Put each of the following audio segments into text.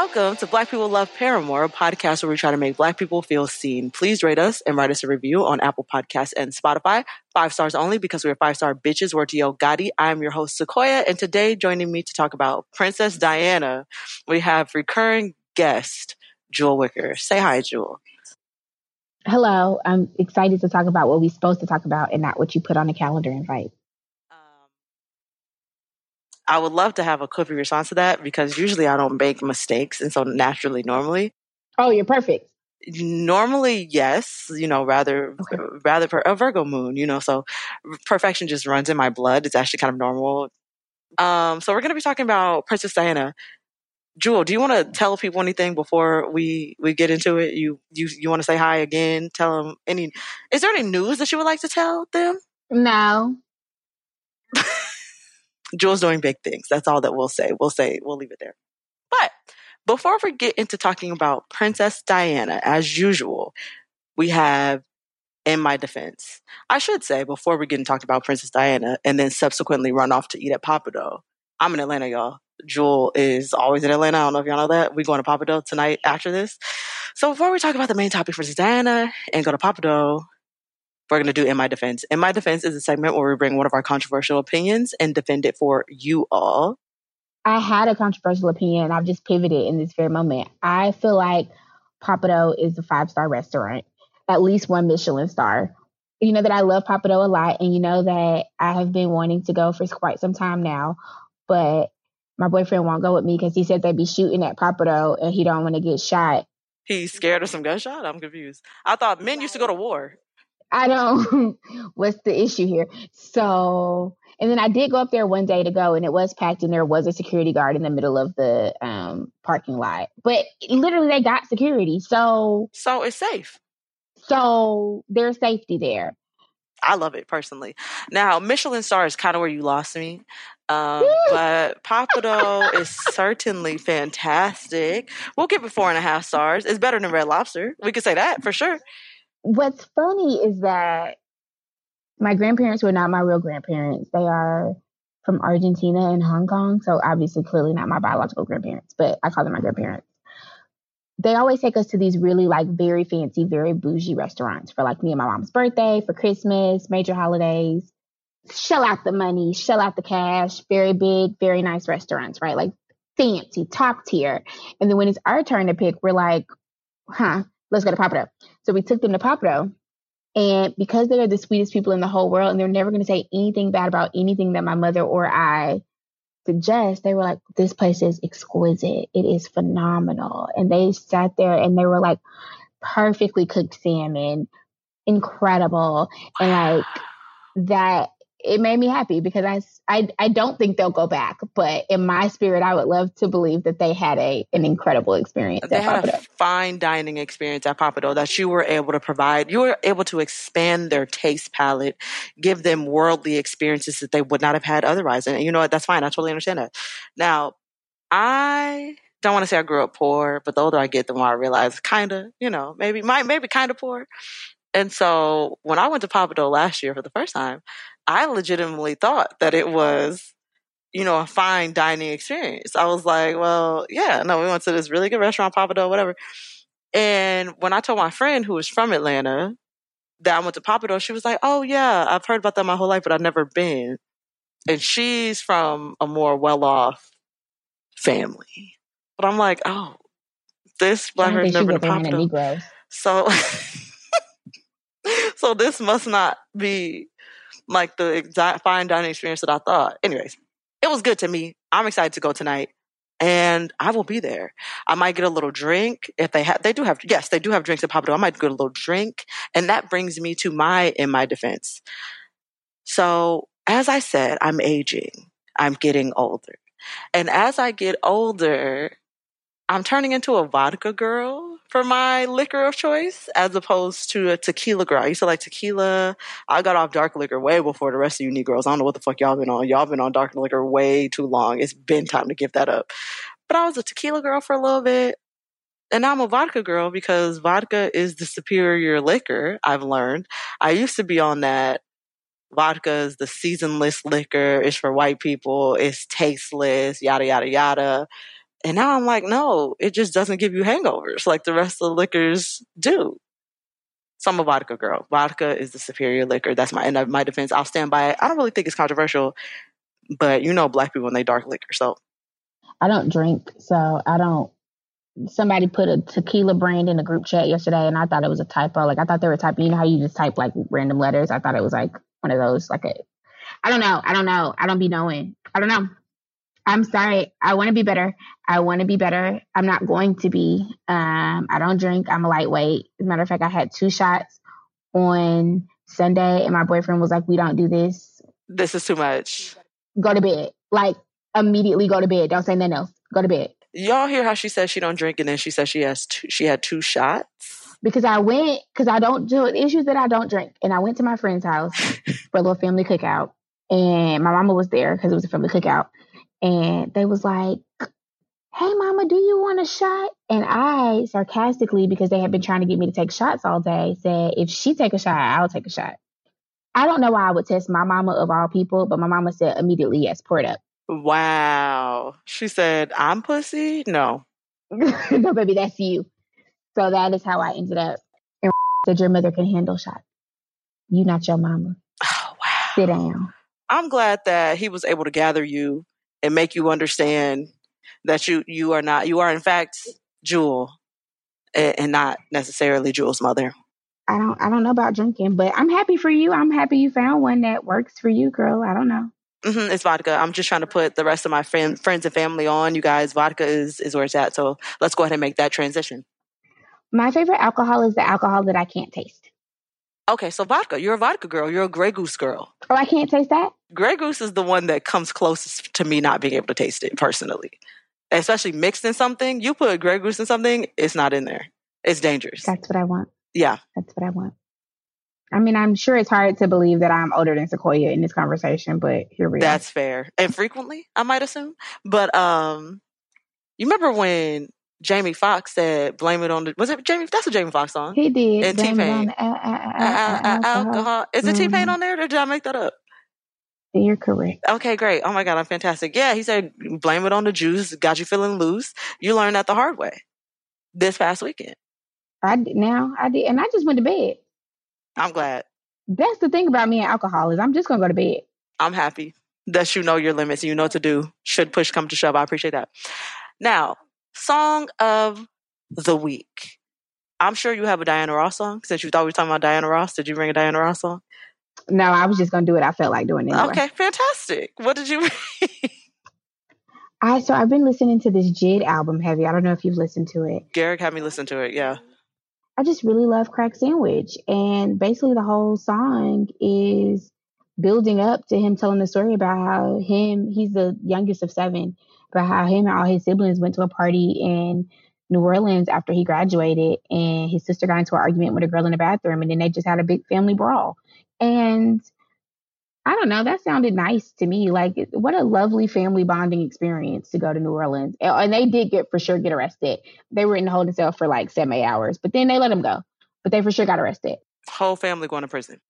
Welcome to Black People Love Paramore, a podcast where we try to make Black people feel seen. Please rate us and write us a review on Apple Podcasts and Spotify. Five stars only because we're five star bitches. We're Yo Gotti. I'm your host, Sequoia, and today joining me to talk about Princess Diana, we have recurring guest, Jewel Wicker. Say hi, Jewel. Hello. I'm excited to talk about what we're supposed to talk about and not what you put on the calendar invite. I would love to have a quick response to that because usually I don't make mistakes. And so naturally, normally. Oh, you're perfect. Normally, yes, you know, rather, okay. rather for a Virgo moon, you know, so perfection just runs in my blood. It's actually kind of normal. Um, so we're going to be talking about Princess Diana. Jewel, do you want to tell people anything before we we get into it? You you you want to say hi again? Tell them any. Is there any news that you would like to tell them? No. Jewel's doing big things. That's all that we'll say. We'll say, we'll leave it there. But before we get into talking about Princess Diana, as usual, we have in my defense. I should say before we get into talking about Princess Diana and then subsequently run off to eat at Pappadeaux. I'm in Atlanta, y'all. Jewel is always in Atlanta. I don't know if y'all know that. We're going to Pappadeaux tonight after this. So before we talk about the main topic, Princess Diana, and go to Pappadeaux, we're going to do In My Defense. In My Defense is a segment where we bring one of our controversial opinions and defend it for you all. I had a controversial opinion. I've just pivoted in this very moment. I feel like Pappadeaux is a five star restaurant, at least one Michelin star. You know that I love Pappadeaux a lot, and you know that I have been wanting to go for quite some time now, but my boyfriend won't go with me because he said they'd be shooting at Pappadeaux and he don't want to get shot. He's scared of some gunshot? I'm confused. I thought men used to go to war. I don't, what's the issue here? So, and then I did go up there one day to go and it was packed and there was a security guard in the middle of the um, parking lot. But literally they got security. So, so it's safe. So there's safety there. I love it personally. Now, Michelin star is kind of where you lost me. Um, but Pappadeaux is certainly fantastic. We'll give it four and a half stars. It's better than Red Lobster. We could say that for sure what's funny is that my grandparents were not my real grandparents. They are from Argentina and Hong Kong. So obviously, clearly not my biological grandparents, but I call them my grandparents. They always take us to these really like very fancy, very bougie restaurants for like me and my mom's birthday, for Christmas, major holidays. Shell out the money, shell out the cash, very big, very nice restaurants, right? Like fancy, top tier. And then when it's our turn to pick, we're like, huh, let's go to Pappadeaux. So we took them to Pappadeaux. And because they are the sweetest people in the whole world and they're never going to say anything bad about anything that my mother or I suggest, they were like, this place is exquisite. It is phenomenal. And they sat there and they were like, perfectly cooked salmon, incredible. And like that it made me happy because I, I, I don't think they'll go back, but in my spirit, I would love to believe that they had a an incredible experience. They had a fine dining experience at Pappadeaux that you were able to provide. You were able to expand their taste palette, give them worldly experiences that they would not have had otherwise. And you know what? That's fine. I totally understand that. Now, I don't want to say I grew up poor, but the older I get, the more I realize kind of, you know, maybe, might, maybe kind of poor. And so when I went to Pappadeaux last year for the first time, I legitimately thought that it was, you know, a fine dining experience. I was like, well, yeah, no, we went to this really good restaurant, Pappadeaux, whatever. And when I told my friend who was from Atlanta that I went to Pappadeaux, she was like, oh, yeah, I've heard about that my whole life, but I've never been. And she's from a more well off family. But I'm like, oh, this black person never been to Pappadeaux. So, so this must not be like the exact fine dining experience that I thought. Anyways, it was good to me. I'm excited to go tonight and I will be there. I might get a little drink if they have, they do have, yes, they do have drinks at Pappadeaux. I might get a little drink. And that brings me to my, in my defense. So as I said, I'm aging. I'm getting older. And as I get older, I'm turning into a vodka girl for my liquor of choice as opposed to a tequila girl. I used to like tequila. I got off dark liquor way before the rest of you Negroes. I don't know what the fuck y'all been on. Y'all been on dark liquor way too long. It's been time to give that up. But I was a tequila girl for a little bit. And now I'm a vodka girl because vodka is the superior liquor, I've learned. I used to be on that vodka is the seasonless liquor. It's for white people. It's tasteless, yada, yada, yada And now I'm like, no, it just doesn't give you hangovers like the rest of the liquors do. So I'm a vodka girl. Vodka is the superior liquor. That's my in my defense. I'll stand by it. I don't really think it's controversial, but you know, black people and they dark liquor. So I don't drink, so I don't. Somebody put a tequila brand in the group chat yesterday, and I thought it was a typo. Like I thought they were typing. You know how you just type like random letters? I thought it was like one of those, like a. I don't know. I don't know. I don't be knowing. I don't know. I'm sorry. I want to be better. I want to be better. I'm not going to be. Um, I don't drink. I'm a lightweight. As a matter of fact, I had two shots on Sunday, and my boyfriend was like, "We don't do this. This is too much. Go to bed. Like immediately go to bed. Don't say nothing else. Go to bed." Y'all hear how she says she don't drink, and then she says she has two, she had two shots because I went because I don't do it issues that I don't drink, and I went to my friend's house for a little family cookout, and my mama was there because it was a family cookout and they was like, "Hey, mama, do you want a shot?" And I sarcastically, because they had been trying to get me to take shots all day, said, "If she take a shot, I'll take a shot." I don't know why I would test my mama of all people, but my mama said immediately, "Yes, pour it up." Wow. She said, "I'm pussy." No. no, baby, that's you. So that is how I ended up. And said, "Your mother can handle shots. You not your mama." Oh wow. Sit down. I'm glad that he was able to gather you and make you understand that you you are not you are in fact Jewel and, and not necessarily Jewel's mother. I don't I don't know about drinking, but I'm happy for you. I'm happy you found one that works for you, girl. I don't know. Mm-hmm, it's vodka. I'm just trying to put the rest of my friend, friends and family on. You guys, vodka is is where it's at. So let's go ahead and make that transition. My favorite alcohol is the alcohol that I can't taste. Okay, so vodka. You're a vodka girl. You're a Grey Goose girl. Oh, I can't taste that? Grey Goose is the one that comes closest to me not being able to taste it personally. Especially mixed in something. You put Grey Goose in something, it's not in there. It's dangerous. That's what I want. Yeah. That's what I want. I mean, I'm sure it's hard to believe that I'm older than Sequoia in this conversation, but here we are. That's fair. And frequently, I might assume. But um you remember when Jamie Foxx said, "Blame it on the." Was it Jamie? That's a Jamie Foxx song. He did. And T Pain. Alcohol. Is it T Pain mm-hmm. on there, or did I make that up? You're correct. Okay, great. Oh my god, I'm fantastic. Yeah, he said, "Blame it on the juice." Got you feeling loose. You learned that the hard way this past weekend. I did. Now I did, and I just went to bed. I'm glad. That's the thing about me and alcohol is I'm just gonna go to bed. I'm happy that you know your limits and you know what to do. Should push come to shove, I appreciate that. Now, Song of the week. I'm sure you have a Diana Ross song since you thought we were talking about Diana Ross. Did you bring a Diana Ross song? No, I was just gonna do it. I felt like doing it. Anyway. Okay, fantastic. What did you I so I've been listening to this JID album heavy. I don't know if you've listened to it. Garrick had me listen to it, yeah. I just really love Crack Sandwich. And basically the whole song is building up to him telling the story about how him he's the youngest of seven but how him and all his siblings went to a party in New Orleans after he graduated, and his sister got into an argument with a girl in the bathroom, and then they just had a big family brawl. And I don't know, that sounded nice to me. Like, what a lovely family bonding experience to go to New Orleans. And they did get for sure get arrested. They were in the holding cell for like seven, eight hours, but then they let them go. But they for sure got arrested. Whole family going to prison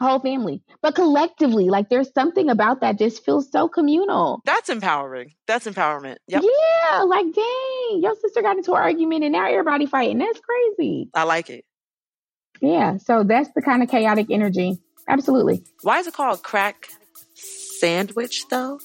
whole family. But collectively, like there's something about that just feels so communal. That's empowering. That's empowerment. Yep. Yeah, like dang, your sister got into an argument and now everybody fighting. That's crazy. I like it. Yeah, so that's the kind of chaotic energy. Absolutely. Why is it called crack sandwich though?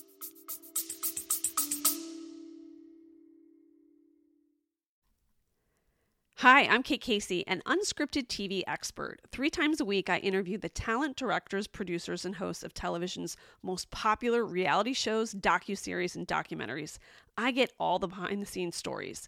Hi, I'm Kate Casey, an unscripted TV expert. Three times a week, I interview the talent, directors, producers, and hosts of television's most popular reality shows, docuseries, and documentaries. I get all the behind the scenes stories.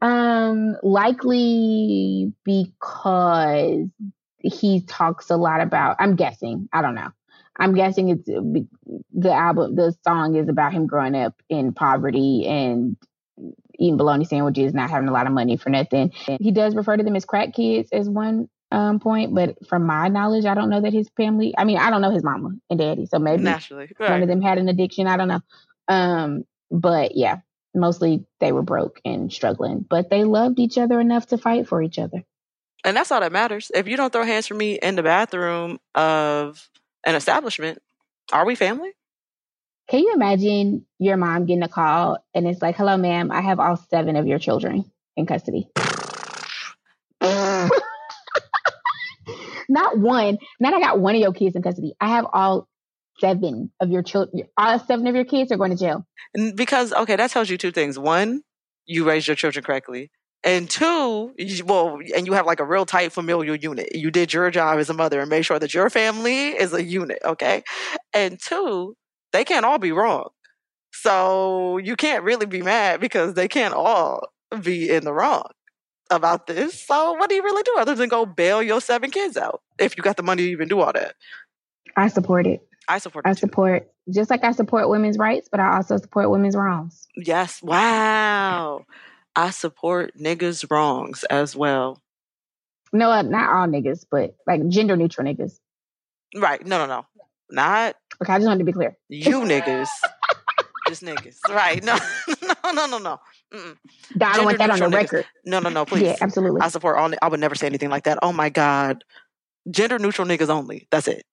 Um, likely because he talks a lot about. I'm guessing. I don't know. I'm guessing it's the album. The song is about him growing up in poverty and eating bologna sandwiches, not having a lot of money for nothing. He does refer to them as crack kids as one um, point, but from my knowledge, I don't know that his family. I mean, I don't know his mama and daddy, so maybe Naturally. Right. one of them had an addiction. I don't know. Um, but yeah, mostly they were broke and struggling, but they loved each other enough to fight for each other. And that's all that matters. If you don't throw hands for me in the bathroom of an establishment, are we family? Can you imagine your mom getting a call and it's like, "Hello, ma'am, I have all seven of your children in custody." Not one. Not I got one of your kids in custody. I have all seven of your children. All seven of your kids are going to jail. Because okay, that tells you two things. One, you raised your children correctly. And two, you, well, and you have like a real tight familial unit. You did your job as a mother and made sure that your family is a unit, okay? And two, they can't all be wrong. So you can't really be mad because they can't all be in the wrong about this. So what do you really do other than go bail your seven kids out if you got the money to even do all that? I support it. I support I it too. support just like I support women's rights, but I also support women's wrongs. Yes. Wow. I support niggas' wrongs as well. No, uh, not all niggas, but like gender neutral niggas. Right. No, no, no. Not Okay, I just wanted to be clear. you niggas. Just niggas. Right. No, no, no, no, no. Mm-mm. I don't want that on the niggas. record. No, no, no, please. Yeah, absolutely. I support all. I would never say anything like that. Oh my god, gender neutral niggas only. That's it.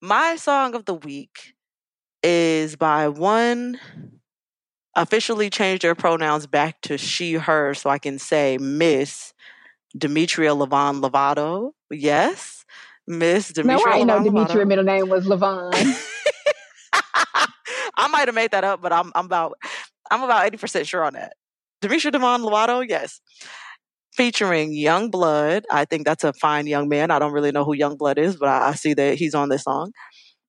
My song of the week is by one officially changed their pronouns back to she her, so I can say Miss Demetria Levon Lovato. Yes, Miss Demetria. no. I know Levon Demetria middle name was Levon. I might have made that up, but I'm I'm about I'm about eighty percent sure on that. Demetria Devon Lovato, yes. Featuring Yungblud. I think that's a fine young man. I don't really know who Yungblud is, but I, I see that he's on this song.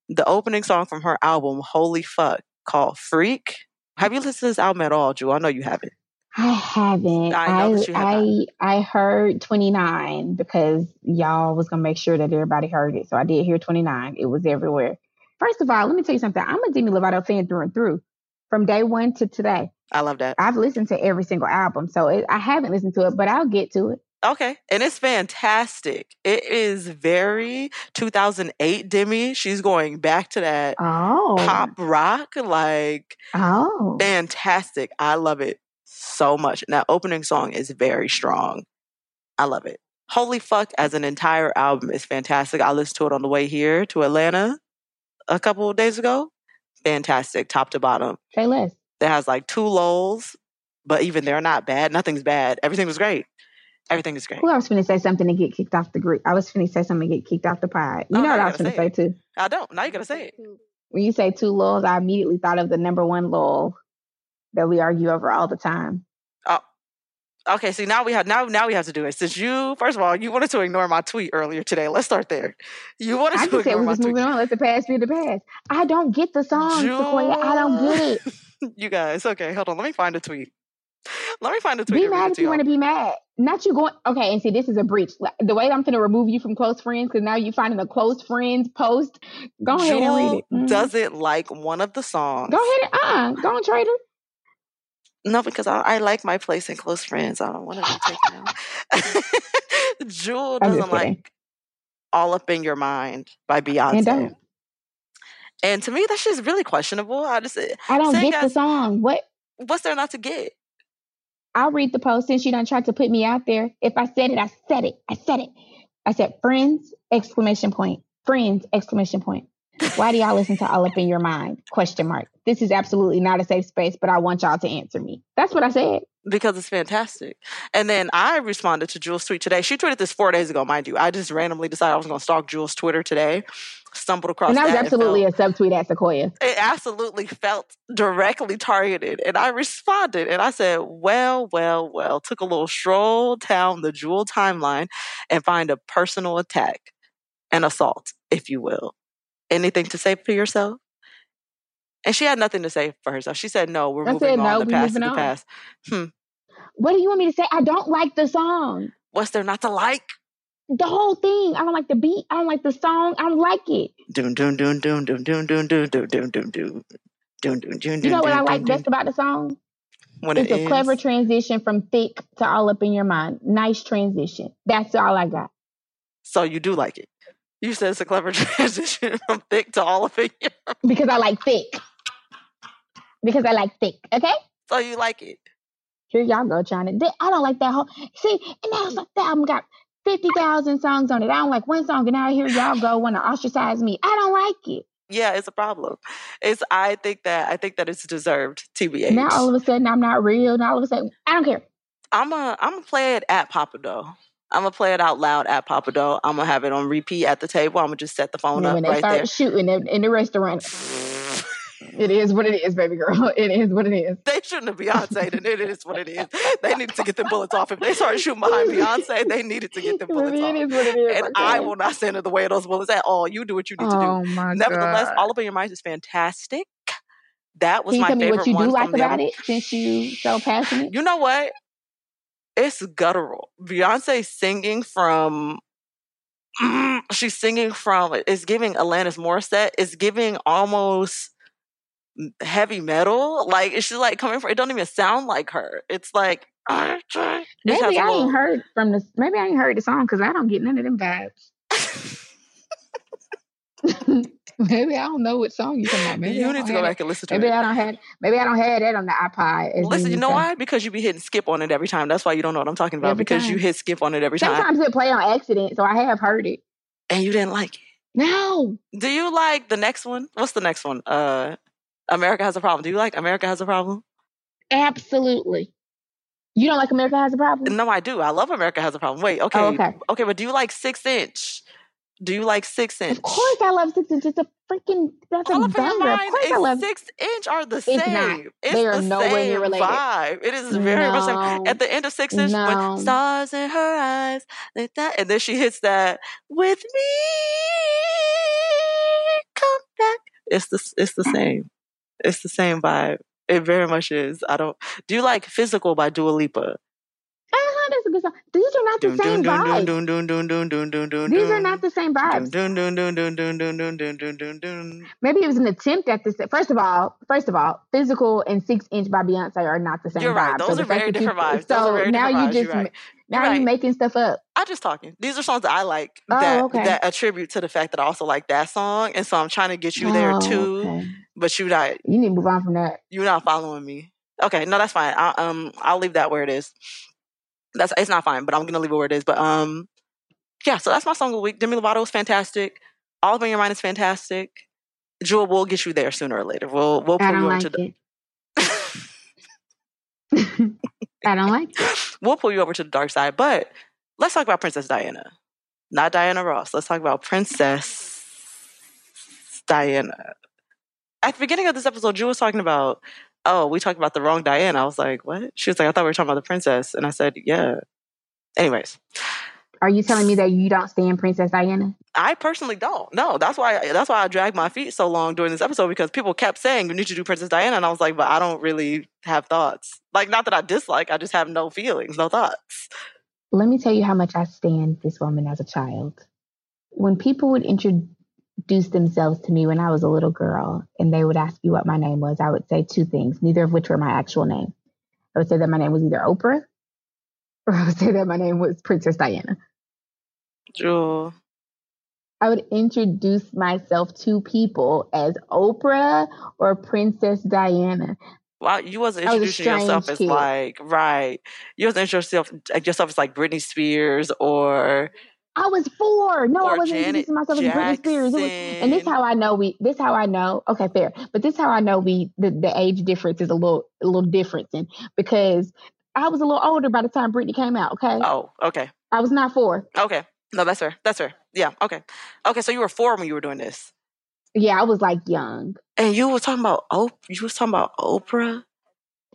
The opening song from her album, Holy Fuck, called Freak. Have you listened to this album at all, Drew? I know you haven't. I haven't. I know I that you have I I heard 29 because y'all was gonna make sure that everybody heard it. So I did hear 29. It was everywhere. First of all, let me tell you something. I'm a Demi Lovato fan through and through. From day one to today, I love that. I've listened to every single album. So it, I haven't listened to it, but I'll get to it. Okay. And it's fantastic. It is very 2008 Demi. She's going back to that Oh, pop rock. Like, oh, fantastic. I love it so much. And that opening song is very strong. I love it. Holy Fuck as an entire album is fantastic. I listened to it on the way here to Atlanta a couple of days ago. Fantastic, top to bottom. say less. It has like two lulls, but even they're not bad. Nothing's bad. Everything was great. Everything is great. Who I was going to say something to get kicked off the group. I was going to say something to get kicked off the pod. You Oh, know what I was going to say say too. I don't. Now you gotta say it. When you say two lulls, I immediately thought of the number one lull that we argue over all the time. Okay, see now we have now now we have to do it. Since you first of all, you wanted to ignore my tweet earlier today. Let's start there. You wanted I to just said ignore we my just tweet. moving on. Let the past be the past. I don't get the song, Sequoia. I don't get it. you guys, okay, hold on. Let me find a tweet. Let me find a tweet. Be mad if you want to be mad. Not you going. Okay, and see, this is a breach. The way I'm going to remove you from close friends because now you're finding a close friends post. Go ahead and read Jewel it. Mhm. doesn't like one of the songs. Go ahead and uh, go on, Trader. No, because I, I like my place and close friends. I don't want to be taken out. Jewel doesn't like All Up in Your Mind by Beyonce. And. To me, that's just really questionable. I just, eh, I don't get the song. What? what's there not to get? I'll read the post since you done tried to put me out there. If I said it, I said it. I said it. I said friends, exclamation point. Friends, exclamation point. Why do y'all listen to All Up in Your Mind? Question mark. This is absolutely not a safe space, but I want y'all to answer me. That's what I said. because it's fantastic. And then I responded to Jewel's tweet today. She tweeted this four days ago, mind you. I just randomly decided I was going to stalk Jewel's Twitter today. Stumbled across and that was that absolutely and a subtweet at Sequoia. felt, it absolutely felt directly targeted. And I responded and I said, well, well, well, took a little stroll down the Jewel timeline and find a personal attack, an assault, if you will. Anything to say for yourself? And she had nothing to say for herself. She said, no, we're I moving said, on. no, the past is the on. past. What do you want me to say? I don't like the song. What's there not to like? The whole thing. I don't like the beat. I don't like the song. I don't like it. Doom doom doom doom doom doom doom doom doom doom doom doom doom doom doom You know what I like best about the song? when it's it a clever transition from Thique to all up in your mind. Nice transition. That's all I got. So you do like it. You said it's a clever transition from Thique to all of it. Because I like Thique. Because I like Thique. Okay? So you like it. Here y'all go trying to. I don't like that whole. See, and now it's like that album got 50,000 songs on it. I don't like one song, and now here y'all go want to ostracize me. I don't like it. Yeah, it's a problem. It's I think that I think that it's deserved. TBH. Now all of a sudden I'm not real. Now all of a sudden, I don't care. I'm a I'm gonna play it at Pappadeaux. I'm gonna play it out loud at Pappadeaux. I'm gonna have it on repeat at the table. I'm gonna just set the phone up when they right start there. shooting in, the restaurant, it is what it is, baby girl. It is what it is. They shouldn't have Beyonce, and it is what it is. They needed to get the bullets off. If they started shooting behind Beyonce, they needed to get the bullets Baby, off. it is what it is. And I will not stand in the way of those bullets at all. You do what you need to do. Oh my Nevertheless, God. All Up in Your Mind is fantastic. That was Can you my tell me favorite what you do like about it since you so passionate? You know what? It's guttural. Beyonce singing from. she's singing from. It's giving Alanis Morissette. It's giving almost heavy metal. Like it's just like coming from. It don't even sound like her. It's like. It Maybe I ain't heard from the. Maybe I ain't heard the song because I don't get none of them vibes. maybe I don't know what song you're talking about. Maybe you need to go back and listen to Maybe it. I don't have. Maybe I don't have that on the iPod. Listen, you know why? Because you be hitting skip on it every time. That's why you don't know what I'm talking about. Every because you hit skip on it every time, Sometimes it play on accident, so I have heard it. and you didn't like it. No, Do you like the next one? What's the next one? Uh, America has a problem. Do you like America has a problem? absolutely. You don't like America Has a Problem? No, I do. I love America has a problem. Wait, okay, Oh, okay. okay, but do you like Six Inch? Do you like Six Inch? Of course, I love Six Inch. It's a freaking that's All a up in your banger. Of course, I love. Six Inch are the It's same. not. It's They are the same near related. vibe. It is very much same. At the end of Six Inch, No. when stars in her eyes, like that, and then she hits that with me, come back. It's the it's the same. It's the same vibe. It very much is. I don't. Do you like Physical by Dua Lipa? are not the same vibes. These are not the same vibes. Maybe it was an attempt at this. First of all, first of all, physical and six inch by Beyonce are not the same. You're right. Vibes. Those so are very different you, vibes. So now you just now you're making stuff up. I just talking. These are songs that I like that that attribute to the fact that I also like that song, and so I'm trying to get you there too. But you not. You need to move on from that. You're not following me. Okay, no, that's fine. I, um, I'll leave that where it is. That's it's not fine, but I'm gonna leave it where it is. But um, yeah. So that's my song of the week. Demi Lovato is fantastic. All in your mind is fantastic. Jewel, we'll get you there sooner or later. We'll we'll pull you over like to the. I don't like it. we'll pull you over to the dark side. But let's talk about Princess Diana, not Diana Ross. Let's talk about Princess Diana. At the beginning of this episode, Jewel was talking about, oh, we talked about the wrong Diana. I was like, what? She was like, I thought we were talking about the princess, and I said, yeah. Anyways, Are you telling me that you don't stand Princess Diana? I personally don't. No, that's why. That's why I dragged my feet so long during this episode because people kept saying you need to do Princess Diana, and I was like, but I don't really have thoughts. Like, not that I dislike, I just have no feelings, no thoughts. Let me tell you how much I stand this woman as a child. When people would introduce themselves to me when I was a little girl and they would ask me what my name was, I would say two things, neither of which were my actual name. I would say that my name was either Oprah or I would say that my name was Princess Diana. Jewel. I would introduce myself to people as Oprah or Princess Diana. Wow, you wasn't I was introducing yourself as kid. like right. You wasn't introducing yourself, yourself as like Britney Spears or I was four. No, I wasn't Janet introducing myself as Britney Spears. Was, and this Jackson. how I know we. This how I know. Okay, fair. But this is how I know we. The, the age difference is a little a little different, and because I was a little older by the time Britney came out. Okay, oh, okay, I was not four. okay. No, that's fair. That's fair. Yeah, okay, okay. So you were four when you were doing this, Yeah, I was like young. and you were talking about oh, you was talking about Oprah.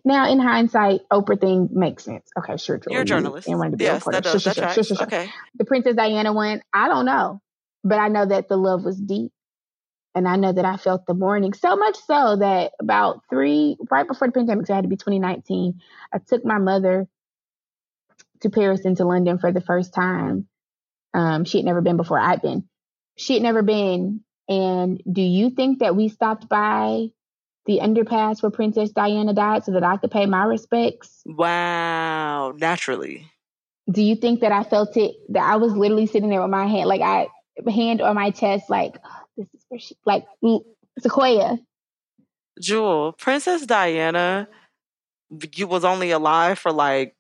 Now, in hindsight, Oprah thing makes sense. Okay, sure, Jewel, You're a journalist. didn't want to be a Yes, reporter. that does. sure, That sure, sure, sure. Okay. The Princess Diana one, I don't know, but I know that the love was deep, and I know that I felt the mourning so much so that about three right before the pandemic, so it had to be 2019. I took my mother to Paris and to London for the first time. Um, she had never been before. I'd been. She had never been. And do you think that we stopped by the underpass where Princess Diana died so that I could pay my respects. Wow, naturally. Do you think that I felt it? That I was literally sitting there with my hand, like I hand on my chest, like this is for she, like Sequoia. Jewel, Princess Diana, you was only alive for like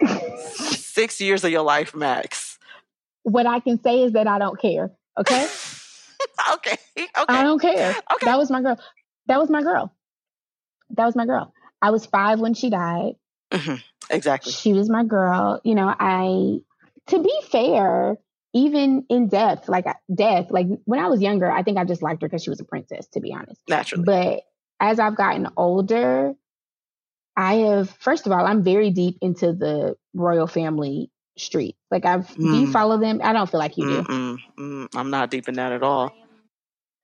six years of your life max. What I can say is that I don't care. Okay. okay. Okay. I don't care. Okay. That was my girl. That was my girl. That was my girl. I was five when she died. Mm-hmm. Exactly. She was my girl. You know, I, to be fair, even in death, like death, like when I was younger, I think I just liked her because she was a princess, to be honest. Naturally. But as I've gotten older, I have, first of all, I'm very deep into the royal family street. Like I've, mm. do you mm. follow them? I don't feel like you do. Mm-mm. I'm not deep in that at all.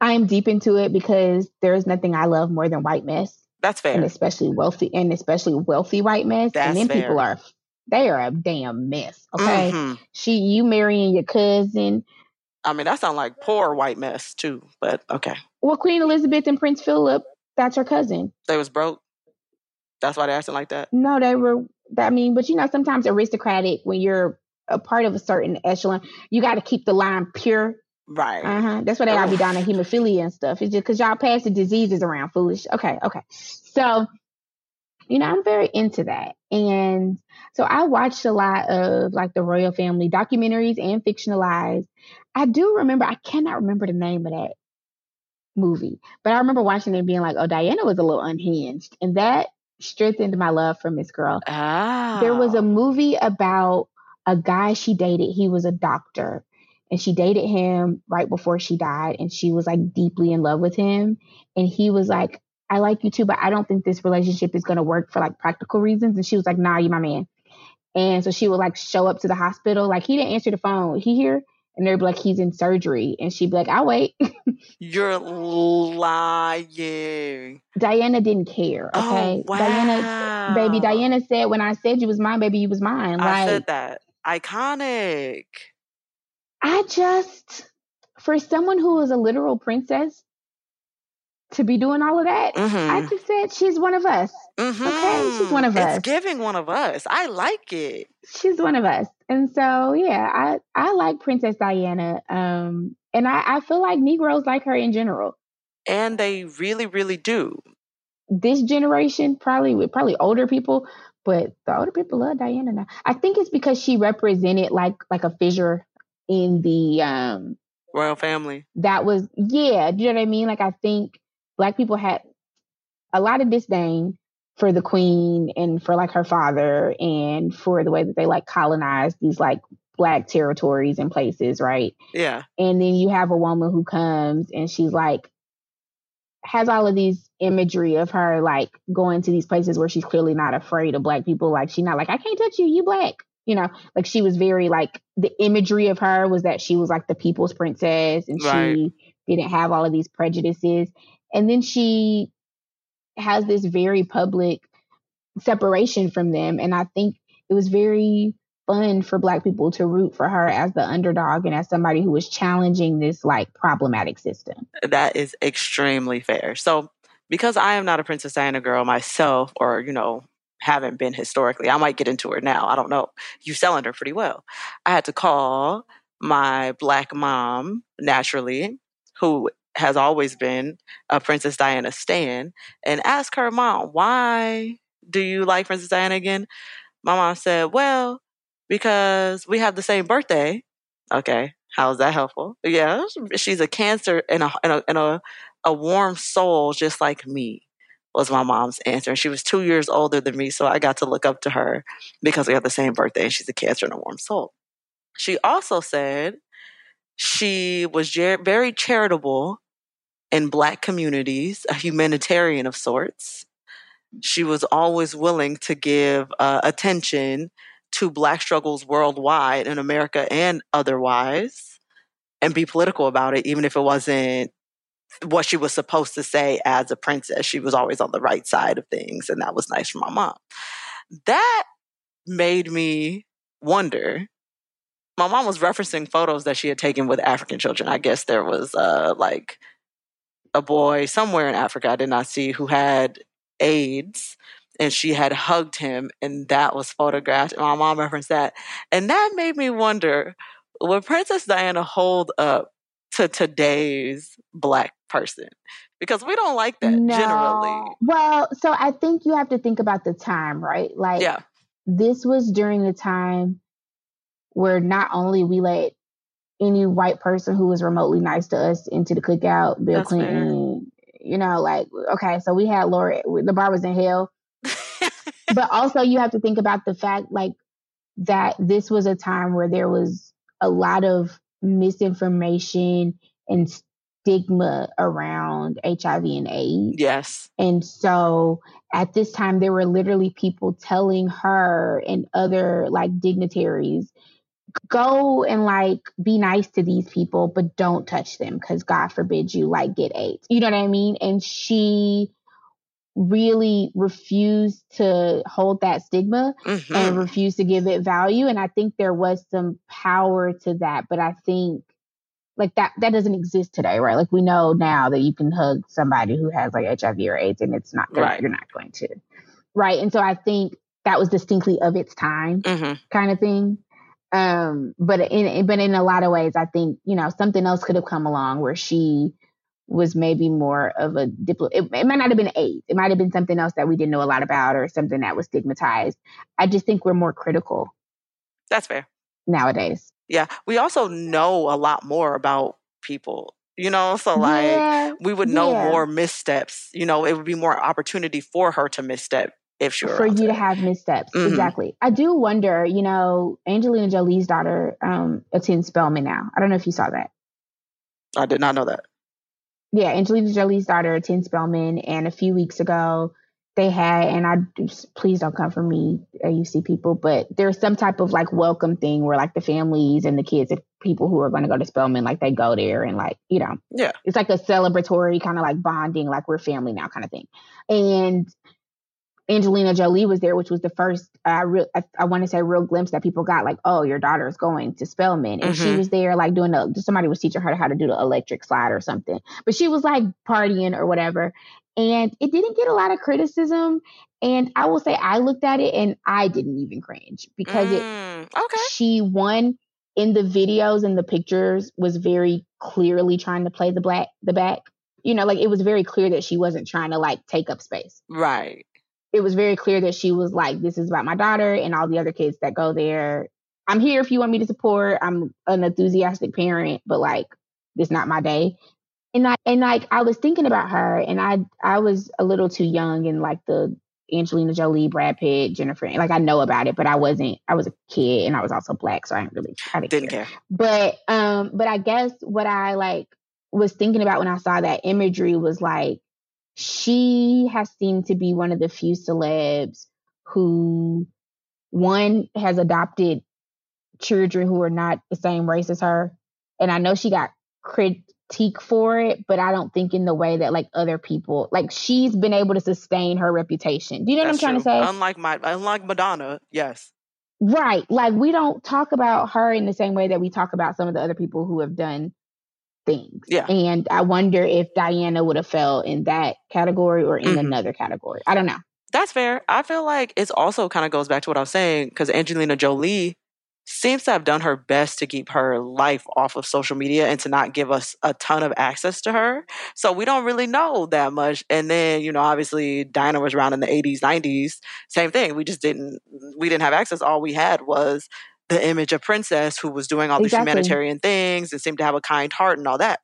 I'm deep into it because there's nothing I love more than white mess. That's fair. And especially wealthy and especially wealthy white mess. That's and then fair. people are they are a damn mess. Okay. Mm-hmm. She you marrying your cousin. I mean, that sounds like poor white mess too, but okay. Well, Queen Elizabeth and Prince Philip, that's her cousin. They was broke. That's why they acting like that. No, they were I mean, but you know, sometimes aristocratic when you're a part of a certain echelon, you got to keep the line pure. Right. Uh-huh. That's why they gotta be down to hemophilia and stuff. It's just because y'all pass the diseases around, foolish. Okay, okay. So, you know, I'm very into that. And so I watched a lot of like the royal family documentaries and fictionalized. I do remember, I cannot remember the name of that movie, but I remember watching it being like, oh, Diana was a little unhinged. And that strengthened my love for Miss Girl. Oh. There was a movie about a guy she dated. He was a doctor and she dated him right before she died and she was like deeply in love with him and he was like I like you too, but I don't think this relationship is going to work for like practical reasons. And she was like, nah, you my man. And so she would like show up to the hospital. Like he didn't answer the phone. He here? And they'd be like, he's in surgery. And she'd be like, I'll wait. You're lying. Diana didn't care. Oh, okay. Oh, wow. Diana, baby, Diana said, when I said you was mine, baby, you was mine. I said that. Iconic. I just, for someone who was a literal princess, to be doing all of that. Mm-hmm. I just said she's one of us. Mm-hmm. Okay, she's one of it's us. It's giving one of us. I like it. She's one of us, and so yeah, I I like Princess Diana. Um, and I I feel like Negroes like her in general, and they really really do. This generation, probably with probably older people, but the older people love Diana now. I think it's because she represented like like a fissure in the um royal family. That was yeah. Do you know what I mean? Like I think black people had a lot of disdain for the queen and for like her father and for the way that they like colonized these like black territories and places, right? Yeah. And then you have a woman who comes and she's like has all of these imagery of her like going to these places where she's clearly not afraid of black people. Like she's not like, I can't touch you, you black. You know, like she was very like the imagery of her was that she was like the people's princess and right. she didn't have all of these prejudices. And then she has this very public separation from them. And I think it was very fun for Black people to root for her as the underdog and as somebody who was challenging this like problematic system. That is extremely fair. So, because I am not a Princess Diana girl myself, or, you know, haven't been historically, I might get into her now. I don't know. You selling her pretty well. I had to call my Black mom, naturally, who has always been a Princess Diana stan and ask her mom, why do you like Princess Diana again? My mom said, well, because we have the same birthday. Okay. How is that helpful? Yeah. She's a cancer and a, and a, and a, a warm soul just like me was my mom's answer. And she was two years older than me. So I got to look up to her because we have the same birthday and she's a cancer and a warm soul. She also said she was very charitable in Black communities, a humanitarian of sorts. She was always willing to give uh, attention to Black struggles worldwide in America and otherwise, and be political about it, even if it wasn't what she was supposed to say as a princess. She was always on the right side of things, and that was nice for my mom. That made me wonder. My mom was referencing photos that she had taken with African children. I guess there was uh, like a boy somewhere in Africa, I did not see, who had AIDS and she had hugged him and that was photographed. And my mom referenced that. And that made me wonder would Princess Diana hold up to today's black person? Because we don't like that no. generally. Well, so I think you have to think about the time, right? Like, Yeah. this was during the time where not only we let any white person who was remotely nice to us into the cookout, Bill That's fair. Clinton, you know, like, okay, so we had Laura, the bar was in hell. but also you have to think about the fact like that this was a time where there was a lot of misinformation and stigma around HIV and AIDS. yes. And so at this time, there were literally people telling her and other like dignitaries, go and like be nice to these people, but don't touch them because God forbid you like get AIDS. You know what I mean? And she really refused to hold that stigma Mhm. and refused to give it value. And I think there was some power to that. But I think like that that doesn't exist today, right? Like we know now that you can hug somebody who has like HIV or AIDS and it's not Right. you're not going to. Right. And so I think that was distinctly of its time Mhm. kind of thing. Um, but in but in a lot of ways, I think you know something else could have come along where she was maybe more of a diplo. It, it might not have been AIDS. It might have been something else that we didn't know a lot about, or something that was stigmatized. I just think we're more critical That's fair. nowadays. Yeah. We also know a lot more about people, you know? So, like, yeah, we would know yeah. more missteps. You know, it would be more opportunity for her to misstep if she were for you to have missteps. Mhm. Exactly. I do wonder. You know, Angelina Jolie's daughter um, attends Spelman now. I don't know if you saw that. I did not know that. yeah, Angelina Jolie's daughter attends Spelman, and a few weeks ago they had, and I please don't come for me, uh, AUC people, but there's some type of like welcome thing where like the families and the kids and people who are going to go to Spelman, like they go there and like you know, Yeah. it's like a celebratory kind of like bonding, like we're family now kind of thing, and. Angelina Jolie was there, which was the first uh, real, I, I want to say real glimpse that people got like, oh, your daughter's going to Spelman, and she Mhm. was there like doing the somebody was teaching her how to do the electric slide or something, but she was like partying or whatever, and it didn't get a lot of criticism. And I will say I looked at it and I didn't even cringe because it Mm, okay. she won in the videos and the pictures was very clearly trying to play the black the back. You know, like it was very clear that she wasn't trying to like take up space Right. It was very clear that she was like, this is about my daughter and all the other kids that go there. I'm here if you want me to support. I'm an enthusiastic parent, but like, this not my day. And I and like I was thinking about her, and I I was a little too young in like the Angelina Jolie, Brad Pitt, Jennifer. Like I know about it, but I wasn't. I was a kid, and I was also black, so I didn't really. I didn't, Didn't care care. but um but i guess what i like was thinking about when i saw that imagery was like she has seemed to be one of the few celebs who one has adopted children who are not the same race as her and i know she got critique for it but i don't think in the way that like other people like she's been able to sustain her reputation do you know That's what i'm true. trying to say Unlike my, unlike Madonna, yes. Right. Like we don't talk about her in the same way that we talk about some of the other people who have done things. Yeah. And I wonder if Diana would have fell in that category or in Mhm. another category. I don't know. That's fair. I feel like it's also kind of goes back to what I was saying because Angelina Jolie seems to have done her best to keep her life off of social media and to not give us a ton of access to her. So we don't really know that much. And then, you know, obviously Diana was around in the 80s, 90s. Same thing. We just didn't we didn't have access. All we had was the image of princess who was doing all these Exactly. humanitarian things and seemed to have a kind heart and all that.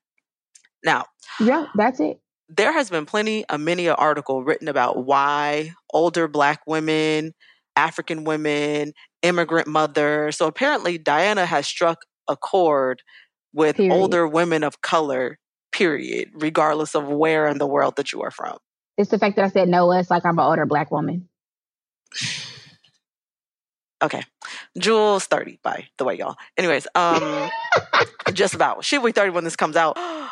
Now, Yeah, that's it. there has been plenty a many an article written about why older black women african women immigrant mothers so apparently diana has struck a chord with Period. older women of color period regardless of where in the world that you are from It's the fact that I said no, it's like I'm an older black woman. okay jules 30 by the way y'all. Anyways um just about. She'll be 30 when this comes out.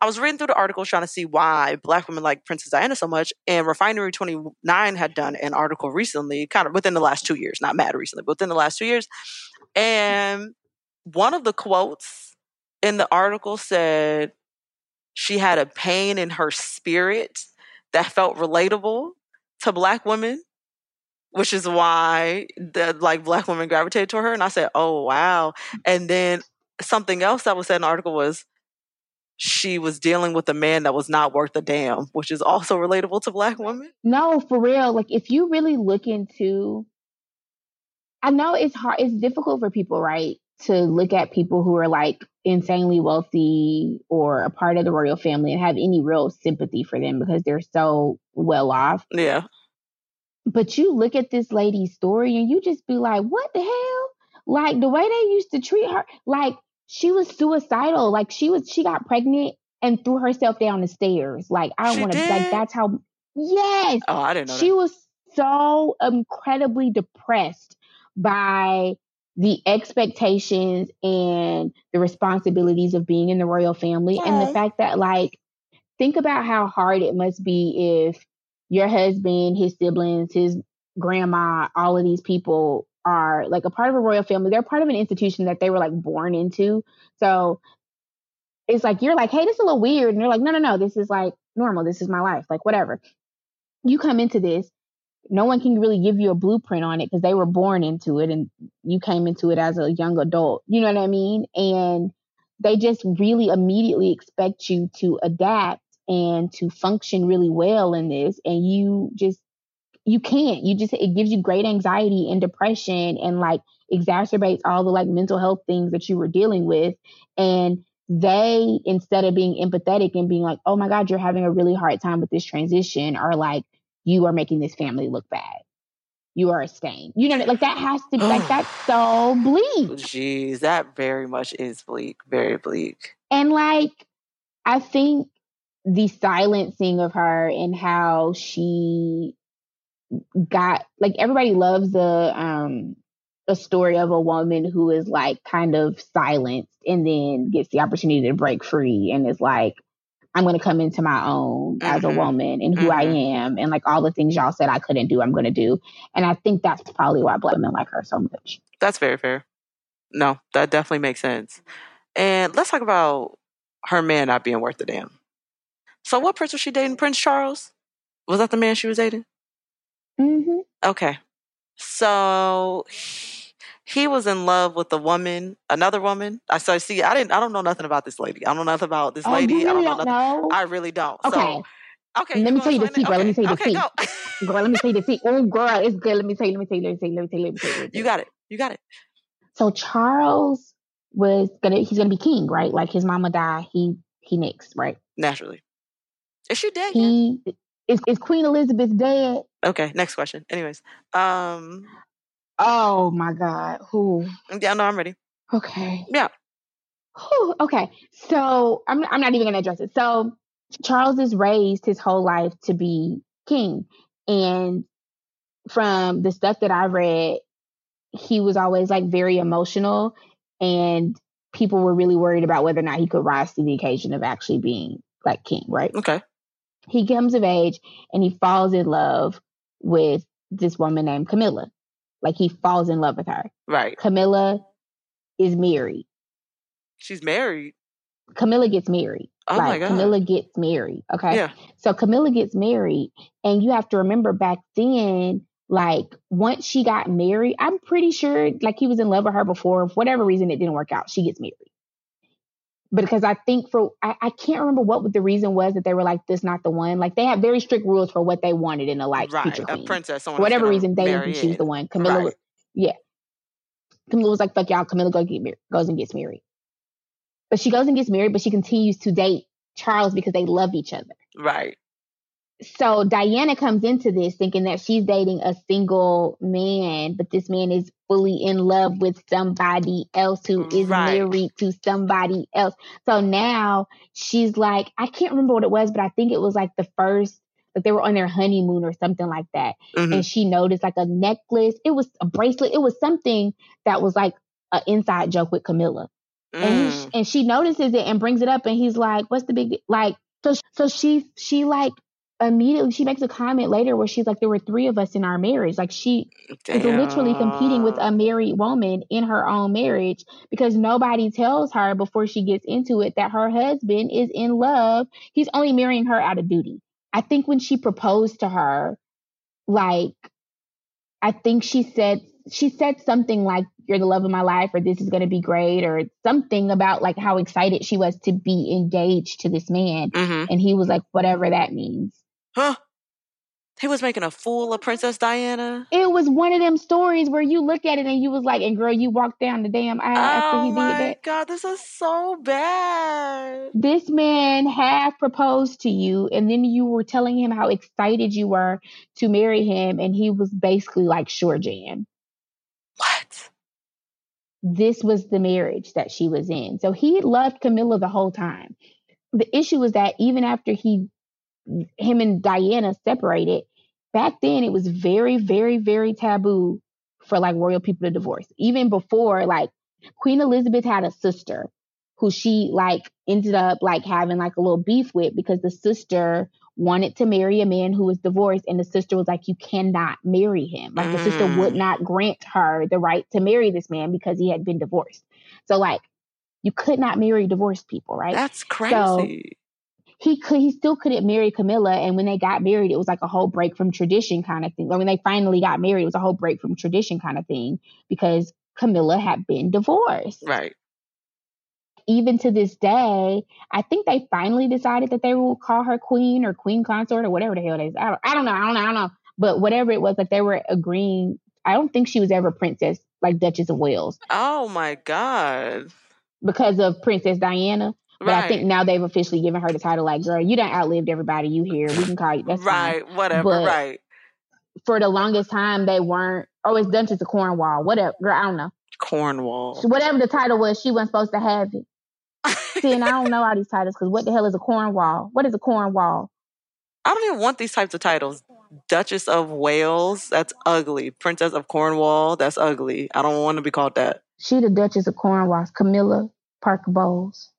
I was reading through the article trying to see why black women like Princess Diana so much, and Refinery 29 had done an article recently, kind of within the last two years, not mad recently, but within the last two years. And one of the quotes in the article said, she had a pain in her spirit that felt relatable to black women, which is why the like black women gravitated toward her. And I said, Oh wow. And then something else that was said in the article was she was dealing with a man that was not worth a damn, which is also relatable to black women. No, for real. Like if you really look into I know it's hard it's difficult for people, right? To look at people who are like insanely wealthy or a part of the royal family and have any real sympathy for them because they're so well off. Yeah. But you look at this lady's story and you just be like, what the hell? Like the way they used to treat her, like she was suicidal. Like she was, she got pregnant and threw herself down the stairs. Like I don't want to, like that's how. Yes. Oh, I didn't know. She that. was so incredibly depressed by the expectations and the responsibilities of being in the royal family and the fact that like think about how hard it must be if your husband his siblings his grandma all of these people are like a part of a royal family. They're part of an institution that they were like born into. So it's like you're like hey this is a little weird. And you're like no no no. This is like normal. This is my life. Like whatever. You come into this no one can really give you a blueprint on it because they were born into it and you came into it as a young adult. You know what I mean? And they just really immediately expect you to adapt and to function really well in this. And you just, you can't. You just, it gives you great anxiety and depression and like exacerbates all the like mental health things that you were dealing with. And they, instead of being empathetic and being like, oh my God, you're having a really hard time with this transition, are like, you are making this family look bad. You are a stain. You know, like that has to, be like that's so bleak. Jeez, that very much is bleak. Very bleak. And like, I think the silencing of her and how she got, like, everybody loves the, um, a story of a woman who is like kind of silenced and then gets the opportunity to break free and is like, I'm going to come into my own mm-hmm. as a mm-hmm. woman and who mm-hmm. I am and like all the things y'all said I couldn't do, I'm going to do. And I think that's probably why black women like her so much. That's very fair. No, that definitely makes sense. And let's talk about her man not being worth a damn. So, what prince was she dating? Prince Charles? Was that the man she was dating? Mm-hmm. Okay. So he was in love with a woman, another woman. I so see. I didn't. I don't know nothing about this lady. I don't know nothing about this oh, lady. Really I don't know. Nothing. Know? I really don't. Okay. So, okay. Let me tell you the secret. Okay. Let me tell you the okay, secret. girl, let me tell you the secret. Oh, girl, it's good. Let me tell you. Let me tell you. Let me tell you. Let me tell you. Let me tell you. You got it. You got it. So Charles was gonna. He's gonna be king, right? Like his mama died. He he next, right? Naturally. Is she dead? He is. Is Queen Elizabeth dead? Okay. Next question. Anyways, um. Oh my God. Who? Yeah, no, I'm ready. Okay. Yeah. Whew, okay. So I'm I'm not even gonna address it. So Charles is raised his whole life to be king. And from the stuff that I read, he was always like very emotional and people were really worried about whether or not he could rise to the occasion of actually being like king, right? Okay. He comes of age and he falls in love with this woman named Camilla. Like he falls in love with her. Right. Camilla is married. She's married. Camilla gets married. Oh like, my god. Camilla gets married. Okay. Yeah. So Camilla gets married, and you have to remember back then, like once she got married, I'm pretty sure like he was in love with her before. For whatever reason, it didn't work out. She gets married. Because I think for I, I can't remember what the reason was that they were like this not the one. Like they have very strict rules for what they wanted in a like right. future A queen. princess. For whatever reason, they didn't choose the one. Camilla Right. was yeah. Camilla was like, fuck y'all, Camilla go get married, goes and gets married. But she goes and gets married, but she continues to date Charles because they love each other. Right. So Diana comes into this thinking that she's dating a single man, but this man is fully in love with somebody else who is Right. married to somebody else. So now she's like, I can't remember what it was, but I think it was like the first, like they were on their honeymoon or something like that. Mhm. And she noticed like a necklace. It was a bracelet. It was something that was like an inside joke with Camilla and he, Mm. and she notices it and brings it up and he's like what's the big like so so she she like immediately she makes a comment later where she's like, there were three of us in our marriage. Like she is literally competing with a married woman in her own marriage because nobody tells her before she gets into it that her husband is in love. He's only marrying her out of duty. I think when she proposed to her, like, I think she said she said something like you're the love of my life or this is going to be great or something about like how excited she was to be engaged to this man Mhm. and he was like whatever that means Huh? He was making a fool of Princess Diana. it was one of them stories where you look at it and you was like and girl you walked down the damn aisle after Oh he did my that god, this is so bad. this man half proposed to you and then you were telling him how excited you were to marry him and he was basically like sure jan What? this was the marriage that she was in. So he loved Camilla the whole time. The issue was that even after he, him and Diana separated, back then it was very, very, very taboo for like royal people to divorce. Even before, like Queen Elizabeth had a sister who she like ended up like having like a little beef with because the sister wanted to marry a man who was divorced and the sister was like you cannot marry him like the sister Mm. would not grant her the right to marry this man because he had been divorced so like you could not marry divorced people right That's crazy. He could he still couldn't marry Camilla and when they got married it was like a whole break from tradition kind of thing. Or when they finally got married it was a whole break from tradition kind of thing because Camilla had been divorced. right. Even to this day, I think they finally decided that they will call her queen or queen consort or whatever the hell it is. I don't, I don't know, I don't know, I don't know. But whatever it was, like they were agreeing. I don't think she was ever princess like Duchess of Wales Oh my god. because of Princess Diana. But right. I think now they've officially given her the title like, girl, you done outlived everybody. You here. We can call you. That's fine. right. Whatever. But- right. For the longest time, they weren't. Oh, it's Duchess of Cornwall. Whatever. Girl, I don't know. Cornwall. Whatever the title was, she wasn't supposed to have it. See, and I don't know all these titles because what the hell is a Cornwall? What is a Cornwall? I don't even want these types of titles. Duchess of Wales, that's ugly. Princess of Cornwall, that's ugly. I don't want to be called that. She the Duchess of Cornwall. Camilla Parker Bowles.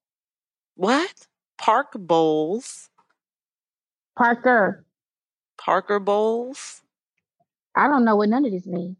What? Park Bowls? Parker. Parker Bowles? I don't know what none of this means.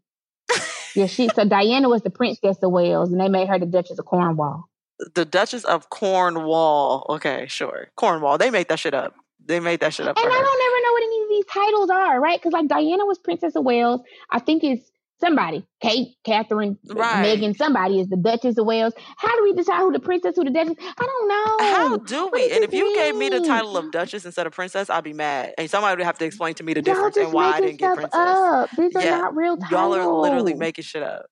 Yeah, she. So Diana was the Princess of Wales, and they made her the Duchess of Cornwall. The Duchess of Cornwall. Okay, sure. Cornwall. They made that shit up. They made that shit up And I don't ever know what any of these titles are, right? Because like Diana was Princess of Wales. I think it's somebody. Kate, Catherine, Right. Megan, somebody is the Duchess of Wales. How do we decide who the princess, who the Duchess? I don't know. How do we? And if you gave me the title of Duchess instead of Princess, I'd be mad. And somebody would have to explain to me the difference and why I didn't get Princess. up. These are not real titles. Y'all are literally making shit up.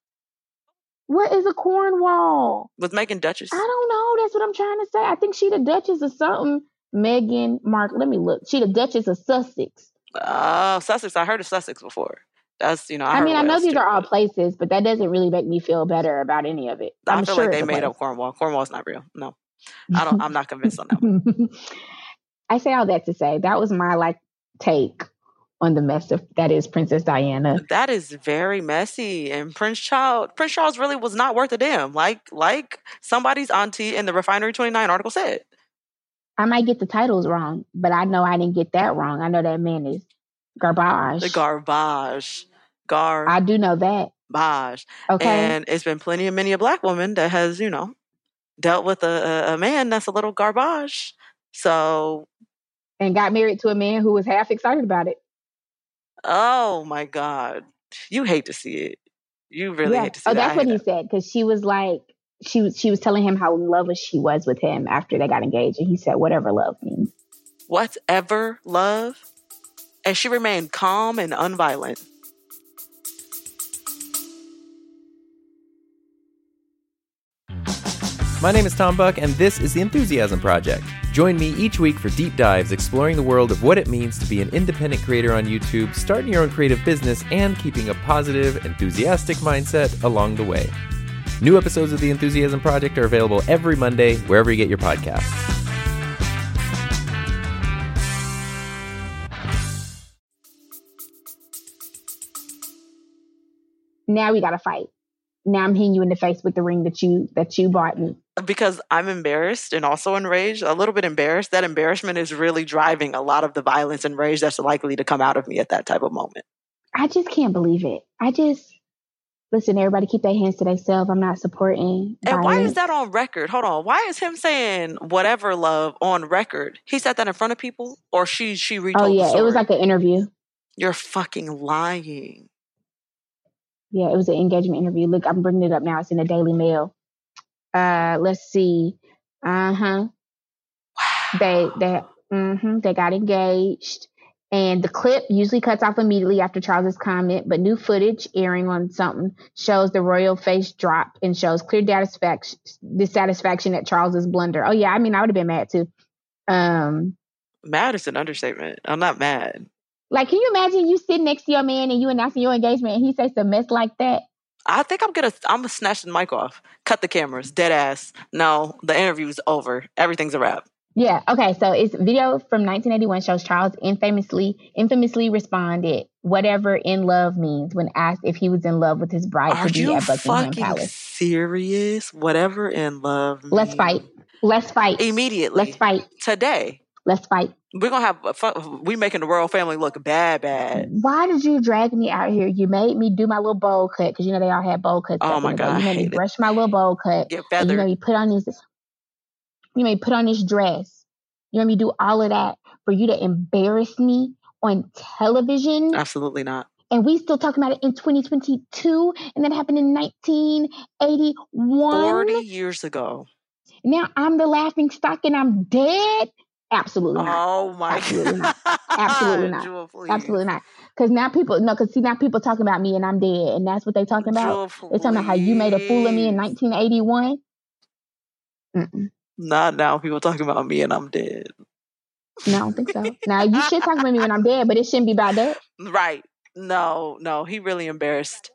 What is a Cornwall? Was making Duchess. I don't know. That's what I'm trying to say. I think she the Duchess of something. Megan, Mark. Let me look. She the Duchess of Sussex. Oh, Sussex. I heard of Sussex before. That's you know. I, I, mean, I know these are all places, but that doesn't really make me feel better about any of it. I I'm feel sure like they made place. up Cornwall. Cornwall's not real. No, I don't. I'm not convinced on that. One. I say all that to say that was my like take on the mess of that is Princess Diana. That is very messy. And Prince Charles, Prince Charles really was not worth a damn. Like like somebody's auntie in the Refinery 29 article said. I might get the titles wrong, but I know I didn't get that wrong. I know that man is garbage. The garbage, Gar. I do know that. Okay. And it's been plenty of many a black woman that has, you know, dealt with a, a, man that's a little garbage. So, and got married to a man who was half excited about it. oh my God. You hate to see it. You really yeah. hate to see oh, that. that's what he that. said because she was like, she was she was telling him how in love she was with him after they got engaged, and he said, "Whatever love means." Whatever love. And she remained calm and unviolent. My name is Tom Buck, and this is The Enthusiasm Project. Join me each week for deep dives exploring the world of what it means to be an independent creator on YouTube, starting your own creative business, and keeping a positive, enthusiastic mindset along the way. New episodes of The Enthusiasm Project are available every Monday, wherever you get your podcasts. Now we got to fight. Now I'm hitting you in the face with the ring that you that you bought me. because I'm embarrassed and also enraged, a little bit embarrassed. That embarrassment is really driving a lot of the violence and rage that's likely to come out of me at that type of moment. I just can't believe it. I just listen. Everybody keep their hands to themselves. I'm not supporting. And why is that on record? Hold on. Why is him saying whatever love on record? He said that in front of people, or she she retold Oh yeah, it was like an interview. You're fucking lying. Yeah, it was an engagement interview. Look, I'm bringing it up now. It's in the Daily Mail. Uh, let's see. Uh huh. Wow. They they hmm they got engaged, and the clip usually cuts off immediately after Charles's comment. But new footage airing on something shows the royal face drop and shows clear dissatisfaction, dissatisfaction at Charles's blunder. Oh yeah, I mean I would have been mad too. Um, Mad is an understatement. I'm not mad. Like can you imagine you sitting next to your man and you announcing your engagement and he says some mess like that? I think I'm gonna I'm gonna snatch the mic off, cut the cameras, dead ass. No, the interview's over. Everything's a wrap. Yeah. Okay. So it's video from 1981 shows Charles infamously infamously responded whatever in love means when asked if he was in love with his bride Are to be you at Buckingham fucking Palace. serious? Whatever in love. Let's fight. Let's fight. immediately. Let's fight. today. Let's fight. We're gonna have a fu- we making the royal family look bad, bad. Why did you drag me out here? You made me do my little bowl cut because you know they all had bowl cuts. Oh my. God, You made me hate it. brush my little bowl cut. Get And you know feathered. you put on this. You made me put on this dress. You made me do all of that for you to embarrass me on television. Absolutely not. and we still talking about it in 2022 and that happened in 1981 Forty years ago. now i'm the laughing stock and i'm dead absolutely not Oh my Absolutely god. not. Absolutely not. Jewel, absolutely not because now people no because see now people talking about me and i'm dead and that's what they talking about Jewel, they talking about how you made a fool of me in 1981 Mm-mm. Not now. People talking about me and I'm dead. no i don't think so now you should talk about me when i'm dead but it shouldn't be about that Right. No, no. He really embarrassed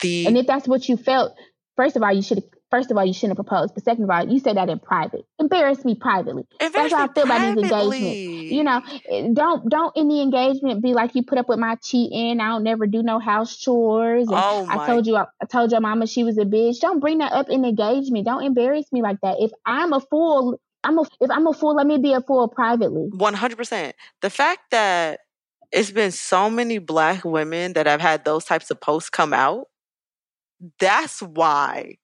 the and if that's what you felt first of all you should first of all you shouldn't have proposed but second of all you said that in private embarrass me privately embarrassed how I feel about these engagements. you know, eh, don't don't in the engagement be like you put up with my cheating. I don't never do no house chores. And Oh I told you, I told your mama she was a bitch. Don't bring that up in engagement. Don't embarrass me like that. If I'm a fool, I'm a if I'm a fool, let me be a fool privately. One hundred percent. The fact that it's been so many black women that have had those types of posts come out. That's why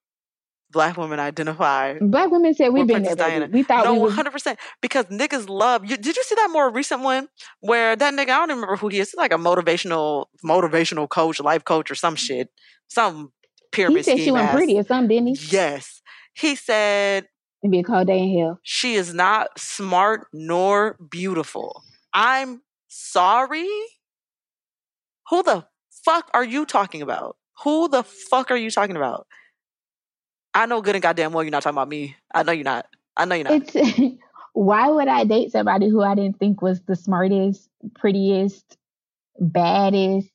black women identify. Black women said we've been there, Princess baby. Diana. We thought No, one was. hundred percent. Because niggas love you. Did you see that more recent one where that nigga? I don't remember who he is. He's like a motivational, motivational coach, life coach, or some shit, some pyramid. He said she went ass. pretty or something, didn't he? Yes, he said It'd be a cold day in hell. she is not smart nor beautiful. I'm sorry. Who the fuck are you talking about? Who the fuck are you talking about? I know good and goddamn well you're not talking about me. I know you're not. I know you're not. It's why would I date somebody who I didn't think was the smartest, prettiest, baddest,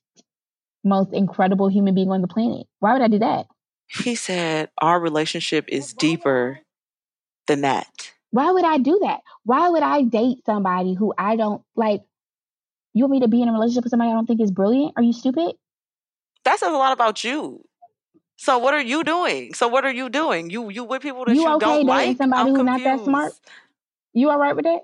most incredible human being on the planet? Why would I do that? He said our relationship is deeper than that. Why would I do that? Why would I date somebody who I don't like? You want me to be in a relationship with somebody I don't think is brilliant? Are you stupid? That says a lot about you. So what are you doing? So what are you doing? You you with people that You you, okay don't like? somebody I'm who's not that smart? confused. You all right with that?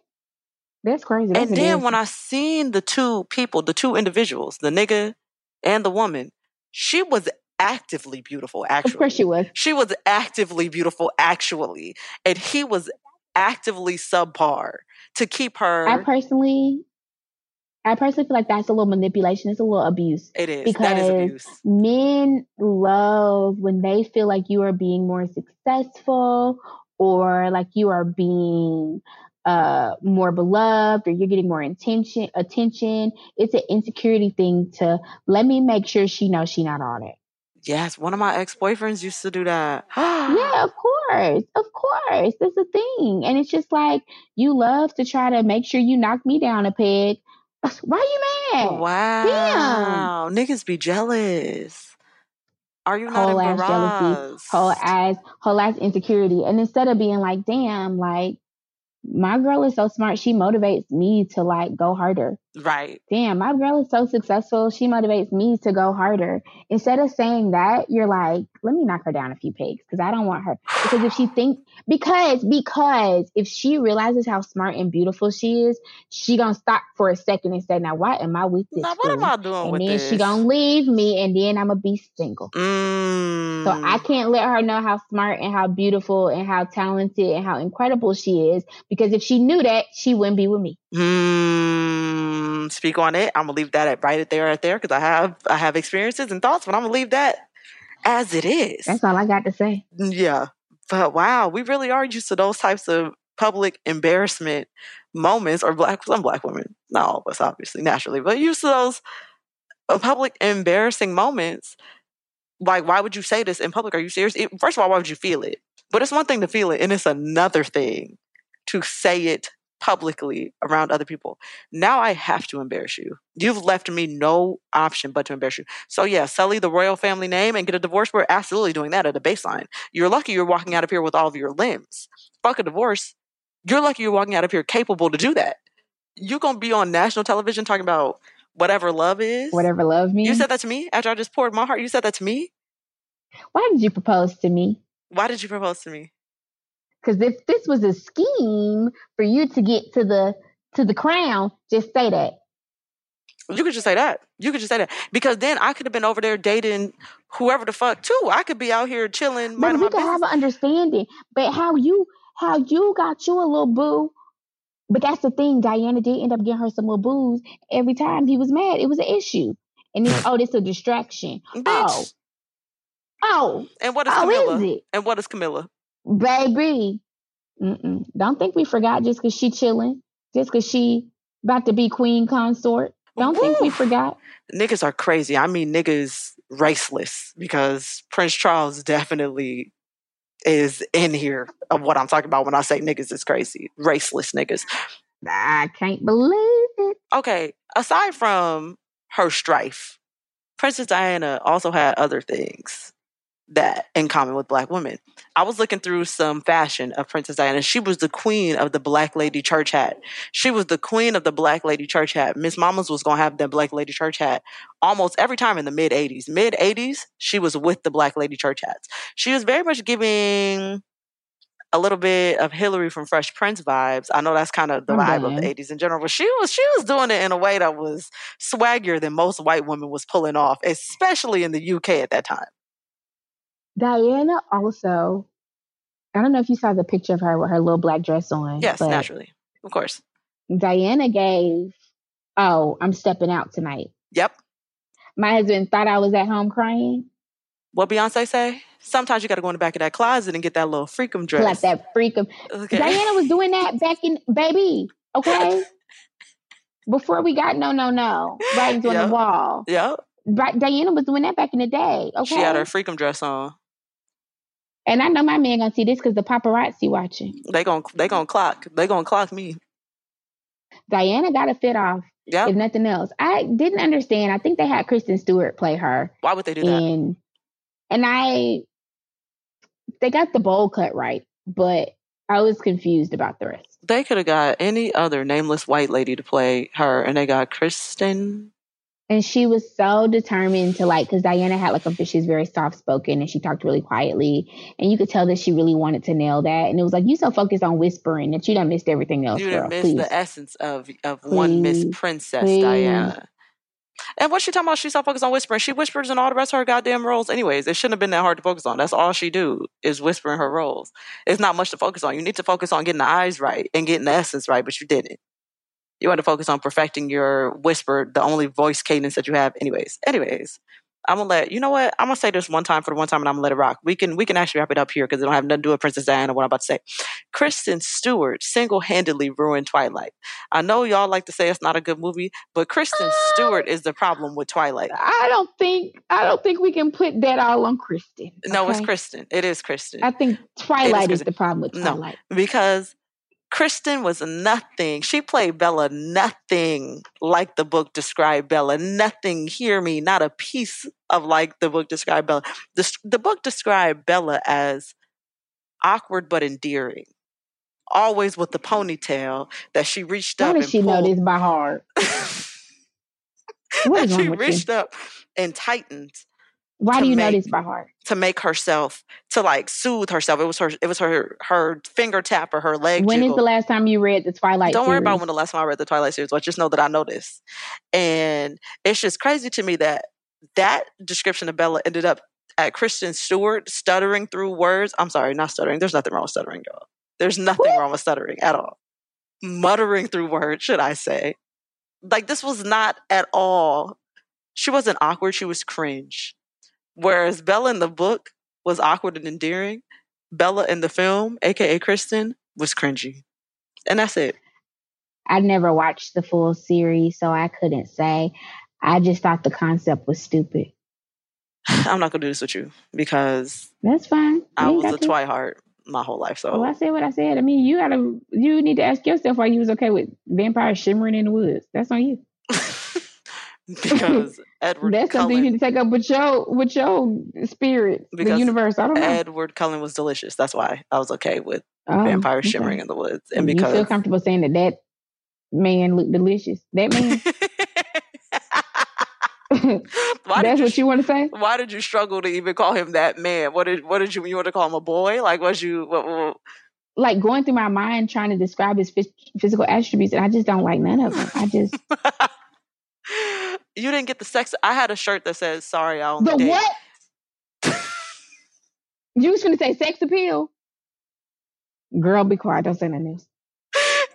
That's crazy. That's And then when I seen the two people, the two individuals, the nigga and the woman, she was actively beautiful, actually. of course she was. She was actively beautiful, actually. And he was actively subpar to keep her. I personally, I personally feel like that's a little manipulation. It's a little abuse. it is. That is because abuse. men love when they feel like you are being more successful or like you are being uh more beloved or you're getting more attention attention it's an insecurity thing to let me make sure she knows she not all that Yes, one of my ex boyfriends used to do that. yeah of course of course that's a thing and it's just like you love to try to make sure you knock me down a peg why you mad Wow. Damn. Niggas be jealous. Are you not whole ass jealousy, whole ass, whole ass insecurity. And instead of being like, damn, like my girl is so smart, she motivates me to like go harder. Right. damn, my girl is so successful. She motivates me to go harder. Instead of saying that, you're like, let me knock her down a few pegs because I don't want her. Because if she thinks, because, because if she realizes how smart and beautiful she is, she gonna stop for a second and say, now why am I with this? Now, what am? I doing And with then this? she gonna leave me and then I'm gonna be single. Mm. So I can't let her know how smart and how beautiful and how talented and how incredible she is because if she knew that, she wouldn't be with me. Hmm. Speak on it. I'm gonna leave that at right there, right there, because I have I have experiences and thoughts, but I'm gonna leave that as it is. That's all I got to say. Yeah. But wow, we really are used to those types of public embarrassment moments, or black some black women, not all of us, obviously, naturally, but used to those uh, public embarrassing moments. Like, why would you say this in public? Are you serious? It- First of all, why would you feel it? But it's one thing to feel it, and it's another thing to say it publicly around other people. Now I have to embarrass you. You've left me no option but to embarrass you. So yeah, sully the royal family name and get a divorce. We're absolutely doing that at a baseline. You're lucky you're walking out of here with all of your limbs. Fuck a divorce. You're lucky you're walking out of here capable to do that. You're gonna be on national television talking about whatever love is. Whatever love means. You said that to me after I just poured my heart. You said that to me. Why did you propose to me? Why did you propose to me? Because if this was a scheme for you to get to the to the crown, just say that. You could just say that. You could just say that because then I could have been over there dating whoever the fuck too. I could be out here chilling, But we could business. have an understanding. But how you how you got you a little boo. But that's the thing. Diana did end up getting her some little booze. Every time he was mad, it was an issue. And this hmm. oh, this a distraction. Oh. Bitch. Oh, oh, And what is oh, Camilla? is it, And what is Camilla? Baby? Mm-mm. Don't think we forgot just because she chilling, just because she about to be queen consort. Don't think we forgot. Niggas are crazy. I mean, niggas raceless because Prince Charles definitely is in here of what I'm talking about when I say niggas is crazy. Raceless niggas. I can't believe it. Okay, aside from her strife, Princess Diana also had other things that in common with black women. I was looking through some fashion of Princess Diana. She was the queen of the black lady church hat. She was the queen of the black lady church hat. Miss Mamas was gonna have the black lady church hat almost every time in the mid 80s. Mid 80s, she was with the black lady church hats. She was very much giving a little bit of Hillary from Fresh Prince vibes. I know that's kind of the vibe of the 80s in general, but she was she was doing it in a way that was swaggier than most white women was pulling off, especially in the UK at that time. Diana also, I don't know if you saw the picture of her with her little black dress on. Yes, naturally. Of course. Diana gave, oh, I'm stepping out tonight. Yep. My husband thought I was at home crying. What Beyonce say? Sometimes you got to go in the back of that closet and get that little freakum dress. Like that freak of Okay. Diana was doing that back in baby. Okay. Before we got no no no writings on Yeah. the wall. Yep. Diana was doing that back in the day. Okay. She had her freakum dress on. And I know my man gonna see this because the paparazzi watching. They gon' they gon' clock. They gon' clock me. Diana got a fit off, Yeah. if nothing else. I didn't understand. I think they had Kristen Stewart play her. Why would they do that? and and I they got the bowl cut right, but I was confused about the rest. They could have got any other nameless white lady to play her, and they got Kristen. And she was so determined to like, because Diana had like a she's very soft spoken and she talked really quietly, and you could tell that she really wanted to nail that. And it was like you so focused on whispering that you done missed everything else, You girl. didn't Please. the essence of of one Miss Princess Please. Diana. And what she talking about? She's so focused on whispering. She whispers in all the rest of her goddamn roles. Anyways, it shouldn't have been that hard to focus on. That's all she do is whispering her roles. It's not much to focus on. You need to focus on getting the eyes right and getting the essence right, but you didn't. You want to focus on perfecting your whisper, the only voice cadence that you have. Anyways, anyways, I'm gonna let you know what I'm gonna say this one time for the one time, and I'm gonna let it rock. We can we can actually wrap it up here because it don't have nothing to do with Princess Diana. What I'm about to say, Kristen Stewart single handedly ruined Twilight. I know y'all like to say it's not a good movie, but Kristen Ah. Stewart is the problem with Twilight. I don't think I don't think we can put that all on Kristen. No, it's? Kristen. It is Kristen I think Twilight is Kristen. the problem with No. Twilight. because Kristen was nothing. She played Bella nothing like the book described Bella. Nothing, hear me, not a piece of like the book described Bella. The, the book described Bella as awkward but endearing. always with the ponytail, that she reached up does and she know this by heart? What is that she with you? reached up and tightened Why do you know make- this by heart? to make herself to like soothe herself. It was her. It was her. Her finger tap or her leg. When is jiggle. the last time you read the Twilight? Don't worry about when the last time I read the Twilight series, but just know that I know this. And it's just crazy to me that that description of Bella ended up at Kristen Stewart stuttering through words. I'm sorry, not stuttering. There's nothing wrong with stuttering, y'all. There's nothing wrong with stuttering at all. Muttering through words, should I say. Like this was not at all. She wasn't awkward, she was cringe. Whereas Bella in the book was awkward and endearing, Bella in the film, aka Kristen, was cringy. And that's it. I never watched the full series, so I couldn't say. I just thought the concept was stupid. I'm not gonna do this with you because That's fine. You I was a twihard my whole life. So Well, I said what I said. I mean, you gotta, you need to ask yourself why you was okay with vampires shimmering in the woods. That's on you. Because Edward That's something you Cullen, need to take up with your, with your spirit, the universe. I don't know. Edward Cullen was delicious. That's why I was okay with Oh, vampires okay. shimmering in the woods, and because. you feel comfortable saying that that man looked delicious. That man. That's you what you want to say. why did you struggle to even call him that man? What did what did you you want to call him a boy? Like was you what, what, Like going through my mind trying to describe his phys- physical attributes, and I just don't like none of them. I just you didn't get the sex? I had a shirt that says "Sorry, I only the date." what? You was gonna say sex appeal? Girl, be quiet. Don't say nothing else.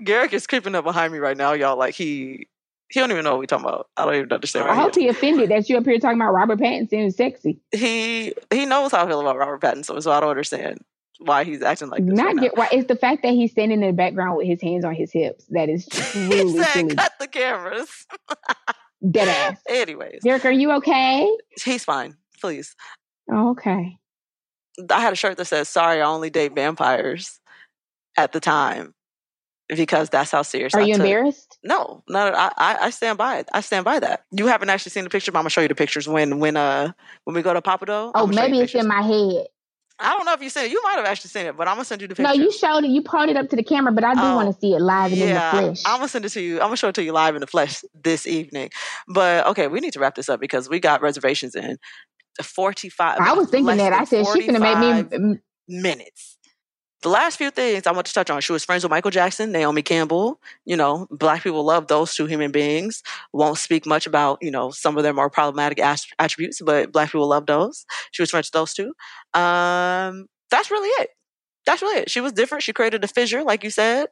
Garrick is creeping up behind me right now, y'all. Like he he don't even know what we talking about. I don't even understand. I hope he offended that you up here talking about Robert Pattinson is sexy. he he knows how I feel about Robert Pattinson, so I don't understand why he's acting like this. Not right get why it's the fact that he's standing in the background with his hands on his hips that is he truly said, silly. "Cut the cameras." Dead. Anyways, Derek, are you okay? he's fine. Please. Oh, okay. I had a shirt that says "Sorry, I only date vampires." At the time, because that's how serious. Are I you took. embarrassed? No, no, I, I I stand by it. I stand by that. You haven't actually seen the picture, but I'm gonna show you the pictures when when uh when we go to Pappadeaux. Oh, I'ma show you maybe it's pictures. in my head. I don't know if you seen it. You might have actually seen it, but I'm gonna send you the No, you showed it. You pulled it up to the camera, but I do Oh, want to see it live and in the flesh. I'm gonna send it to you. I'm gonna show it to you live in the flesh this evening. But okay, we need to wrap this up because we got reservations in 45. I was thinking that. I said she's gonna make me. minutes. The last few things I want to touch on. She was friends with Michael Jackson, Naomi Campbell. You know, black people love those two human beings. Won't speak much about, you know, some of their more problematic attributes, but black people love those. She was friends with those two. Um, that's really it. That's really it. She was different. She created a fissure, like you said.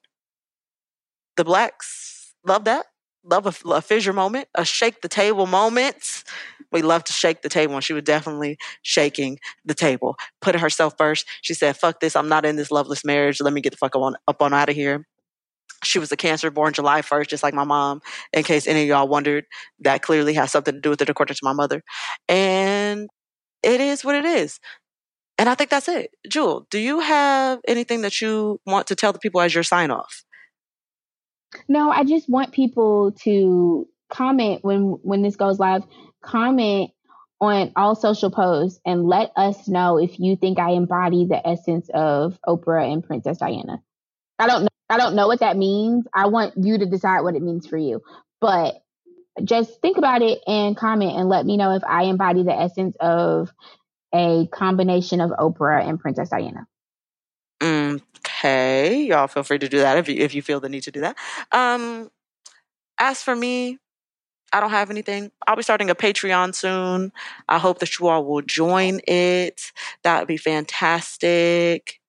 The blacks love that. Love a, a fissure moment, a shake the table moment. We love to shake the table, and she was definitely shaking the table, putting herself first. She said, "Fuck this! I'm not in this loveless marriage. Let me get the fuck on up on out of here." She was a Cancer, born July 1st, just like my mom. In case any of y'all wondered, that clearly has something to do with it, according to my mother. And it is what it is. And I think that's it. Jewel, do you have anything that you want to tell the people as your sign off? No, I just want people to comment when when this goes live. Comment on all social posts and let us know if you think I embody the essence of Oprah and Princess Diana. I don't know. I don't know what that means. I want you to decide what it means for you. But just think about it and comment and let me know if I embody the essence of a combination of Oprah and Princess Diana. Mm, Okay, y'all feel free to do that if you if you feel the need to do that. Um, as for me, I don't have anything. I'll be starting a Patreon soon. I hope that you all will join it. That would be fantastic.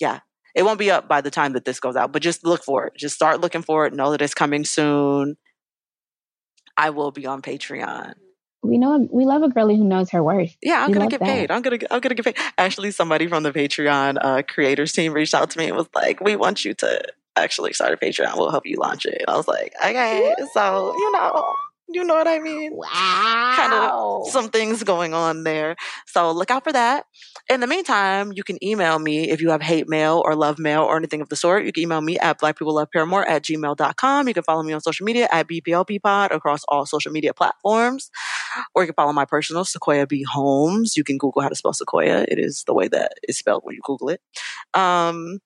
Yeah, it won't be up by the time that this goes out, but just look for it. Just start looking for it. Know that it's coming soon. I will be on Patreon. We know we love a girlie who knows her worth. Yeah, I'm We gonna get that. paid. I'm gonna I'm gonna get paid. Actually, somebody from the Patreon uh, creators team reached out to me and was like, "We want you to actually start a Patreon. We'll help you launch it." I was like, "Okay." So you know, you know what I mean. Wow. Kind of some things going on there. So look out for that. In the meantime, you can email me if you have hate mail or love mail or anything of the sort. You can email me at blackpeopleloveparamore at gmail.com. You can follow me on social media at BPLPpod across all social media platforms. Or you can follow my personal, Sequoia B. Holmes. You can Google how to spell Sequoia. It is the way that it's spelled when you Google it. Um,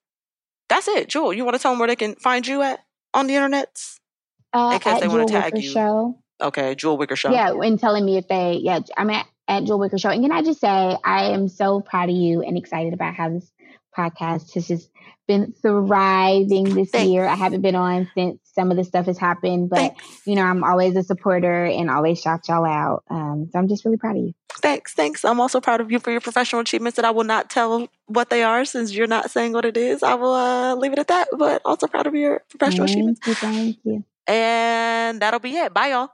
that's it. Jewel, you want to tell them where they can find you at on the internet? Uh, In case at they wanna Jewel tag Wicker you. Show. Okay, Jewel Wicker Show. Yeah, and telling me if they, yeah, I'm at, at Jewel Wicker Show. And can I just say, I am so proud of you and excited about how this podcast has just been thriving this Thanks. year. I haven't been on since some of the stuff has happened, but Thanks. you know, I'm always a supporter and always shout y'all out. Um, so I'm just really proud of you. Thanks, thanks. I'm also proud of you for your professional achievements that I will not tell what they are since you're not saying what it is. I will uh, leave it at that, but also proud of your professional Thank achievements. you, thank you. And that'll be it. Bye, y'all.